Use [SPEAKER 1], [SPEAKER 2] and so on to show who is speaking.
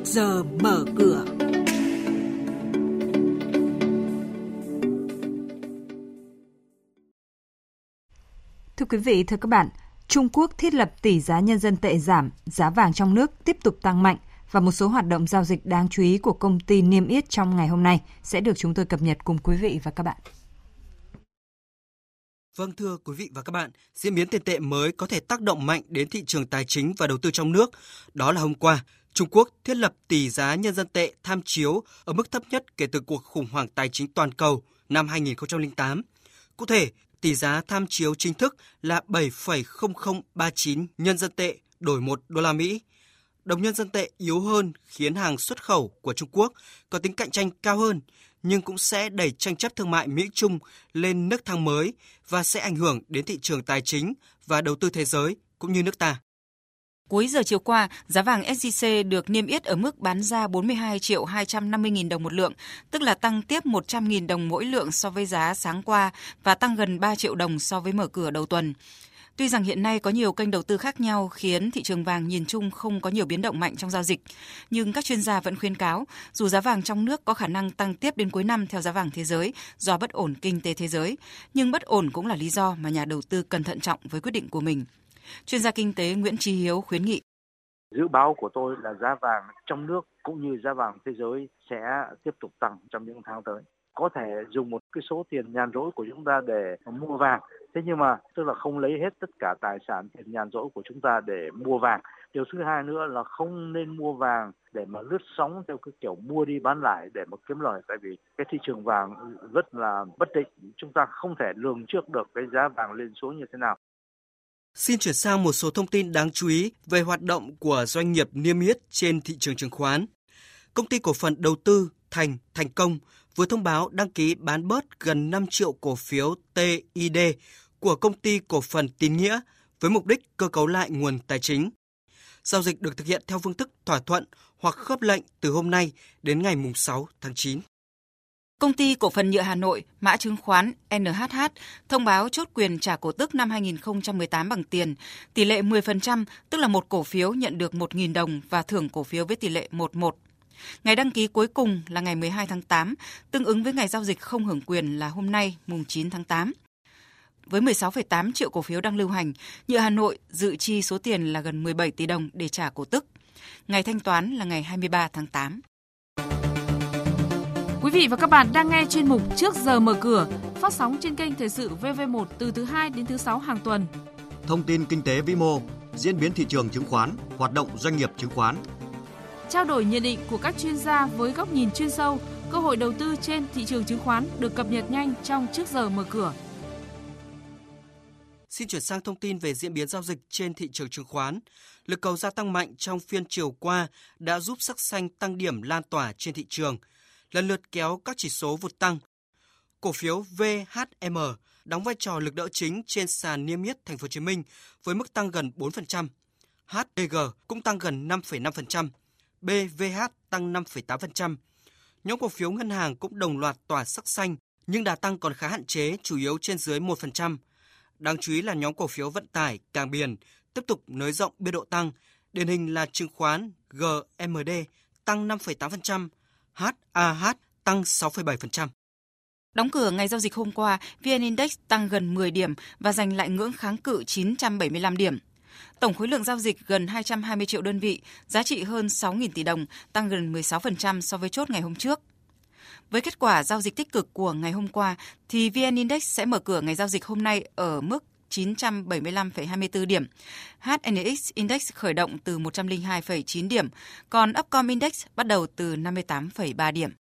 [SPEAKER 1] trước giờ mở cửa.
[SPEAKER 2] Thưa quý vị, thưa các bạn, Trung Quốc thiết lập tỷ giá nhân dân tệ giảm, giá vàng trong nước tiếp tục tăng mạnh và một số hoạt động giao dịch đáng chú ý của công ty niêm yết trong ngày hôm nay sẽ được chúng tôi cập nhật cùng quý vị và các bạn.
[SPEAKER 3] Vâng thưa quý vị và các bạn, diễn biến tiền tệ mới có thể tác động mạnh đến thị trường tài chính và đầu tư trong nước. Đó là hôm qua, Trung Quốc thiết lập tỷ giá nhân dân tệ tham chiếu ở mức thấp nhất kể từ cuộc khủng hoảng tài chính toàn cầu năm 2008. Cụ thể, tỷ giá tham chiếu chính thức là 7,0039 nhân dân tệ đổi 1 đô la Mỹ. Đồng nhân dân tệ yếu hơn khiến hàng xuất khẩu của Trung Quốc có tính cạnh tranh cao hơn, nhưng cũng sẽ đẩy tranh chấp thương mại Mỹ-Trung lên nước thang mới và sẽ ảnh hưởng đến thị trường tài chính và đầu tư thế giới cũng như nước ta.
[SPEAKER 4] Cuối giờ chiều qua, giá vàng SJC được niêm yết ở mức bán ra 42 triệu 250 nghìn đồng một lượng, tức là tăng tiếp 100 nghìn đồng mỗi lượng so với giá sáng qua và tăng gần 3 triệu đồng so với mở cửa đầu tuần. Tuy rằng hiện nay có nhiều kênh đầu tư khác nhau khiến thị trường vàng nhìn chung không có nhiều biến động mạnh trong giao dịch, nhưng các chuyên gia vẫn khuyên cáo dù giá vàng trong nước có khả năng tăng tiếp đến cuối năm theo giá vàng thế giới do bất ổn kinh tế thế giới, nhưng bất ổn cũng là lý do mà nhà đầu tư cần thận trọng với quyết định của mình. Chuyên gia kinh tế Nguyễn Trí Hiếu khuyến nghị.
[SPEAKER 5] Dự báo của tôi là giá vàng trong nước cũng như giá vàng thế giới sẽ tiếp tục tăng trong những tháng tới. Có thể dùng một cái số tiền nhàn rỗi của chúng ta để mua vàng. Thế nhưng mà, tức là không lấy hết tất cả tài sản tiền nhàn rỗi của chúng ta để mua vàng. Điều thứ hai nữa là không nên mua vàng để mà lướt sóng theo cái kiểu mua đi bán lại để mà kiếm lời tại vì cái thị trường vàng rất là bất định chúng ta không thể lường trước được cái giá vàng lên xuống như thế nào
[SPEAKER 3] Xin chuyển sang một số thông tin đáng chú ý về hoạt động của doanh nghiệp niêm yết trên thị trường chứng khoán. Công ty cổ phần đầu tư Thành Thành Công vừa thông báo đăng ký bán bớt gần 5 triệu cổ phiếu TID của công ty cổ phần Tín Nghĩa với mục đích cơ cấu lại nguồn tài chính. Giao dịch được thực hiện theo phương thức thỏa thuận hoặc khớp lệnh từ hôm nay đến ngày 6 tháng 9.
[SPEAKER 4] Công ty cổ phần nhựa Hà Nội, mã chứng khoán NHH thông báo chốt quyền trả cổ tức năm 2018 bằng tiền, tỷ lệ 10%, tức là một cổ phiếu nhận được 1.000 đồng và thưởng cổ phiếu với tỷ lệ 11. Ngày đăng ký cuối cùng là ngày 12 tháng 8, tương ứng với ngày giao dịch không hưởng quyền là hôm nay, mùng 9 tháng 8. Với 16,8 triệu cổ phiếu đang lưu hành, Nhựa Hà Nội dự chi số tiền là gần 17 tỷ đồng để trả cổ tức. Ngày thanh toán là ngày 23 tháng 8.
[SPEAKER 6] Quý vị và các bạn đang nghe chuyên mục Trước giờ mở cửa, phát sóng trên kênh Thời sự VV1 từ thứ 2 đến thứ 6 hàng tuần.
[SPEAKER 7] Thông tin kinh tế vĩ mô, diễn biến thị trường chứng khoán, hoạt động doanh nghiệp chứng khoán.
[SPEAKER 6] Trao đổi nhận định của các chuyên gia với góc nhìn chuyên sâu, cơ hội đầu tư trên thị trường chứng khoán được cập nhật nhanh trong Trước giờ mở cửa.
[SPEAKER 3] Xin chuyển sang thông tin về diễn biến giao dịch trên thị trường chứng khoán. Lực cầu gia tăng mạnh trong phiên chiều qua đã giúp sắc xanh tăng điểm lan tỏa trên thị trường – lần lượt kéo các chỉ số vụt tăng. Cổ phiếu VHM đóng vai trò lực đỡ chính trên sàn niêm yết Thành phố Hồ Chí Minh với mức tăng gần 4%. HDG cũng tăng gần 5,5%, BVH tăng 5,8%. Nhóm cổ phiếu ngân hàng cũng đồng loạt tỏa sắc xanh nhưng đà tăng còn khá hạn chế, chủ yếu trên dưới 1%. Đáng chú ý là nhóm cổ phiếu vận tải, cảng biển tiếp tục nới rộng biên độ tăng, điển hình là chứng khoán GMD tăng 5,8%, HAH tăng 6,7%.
[SPEAKER 4] Đóng cửa ngày giao dịch hôm qua, VN Index tăng gần 10 điểm và giành lại ngưỡng kháng cự 975 điểm. Tổng khối lượng giao dịch gần 220 triệu đơn vị, giá trị hơn 6.000 tỷ đồng, tăng gần 16% so với chốt ngày hôm trước. Với kết quả giao dịch tích cực của ngày hôm qua, thì VN Index sẽ mở cửa ngày giao dịch hôm nay ở mức 975,24 điểm. HNX Index khởi động từ 102,9 điểm, còn Upcom Index bắt đầu từ 58,3 điểm.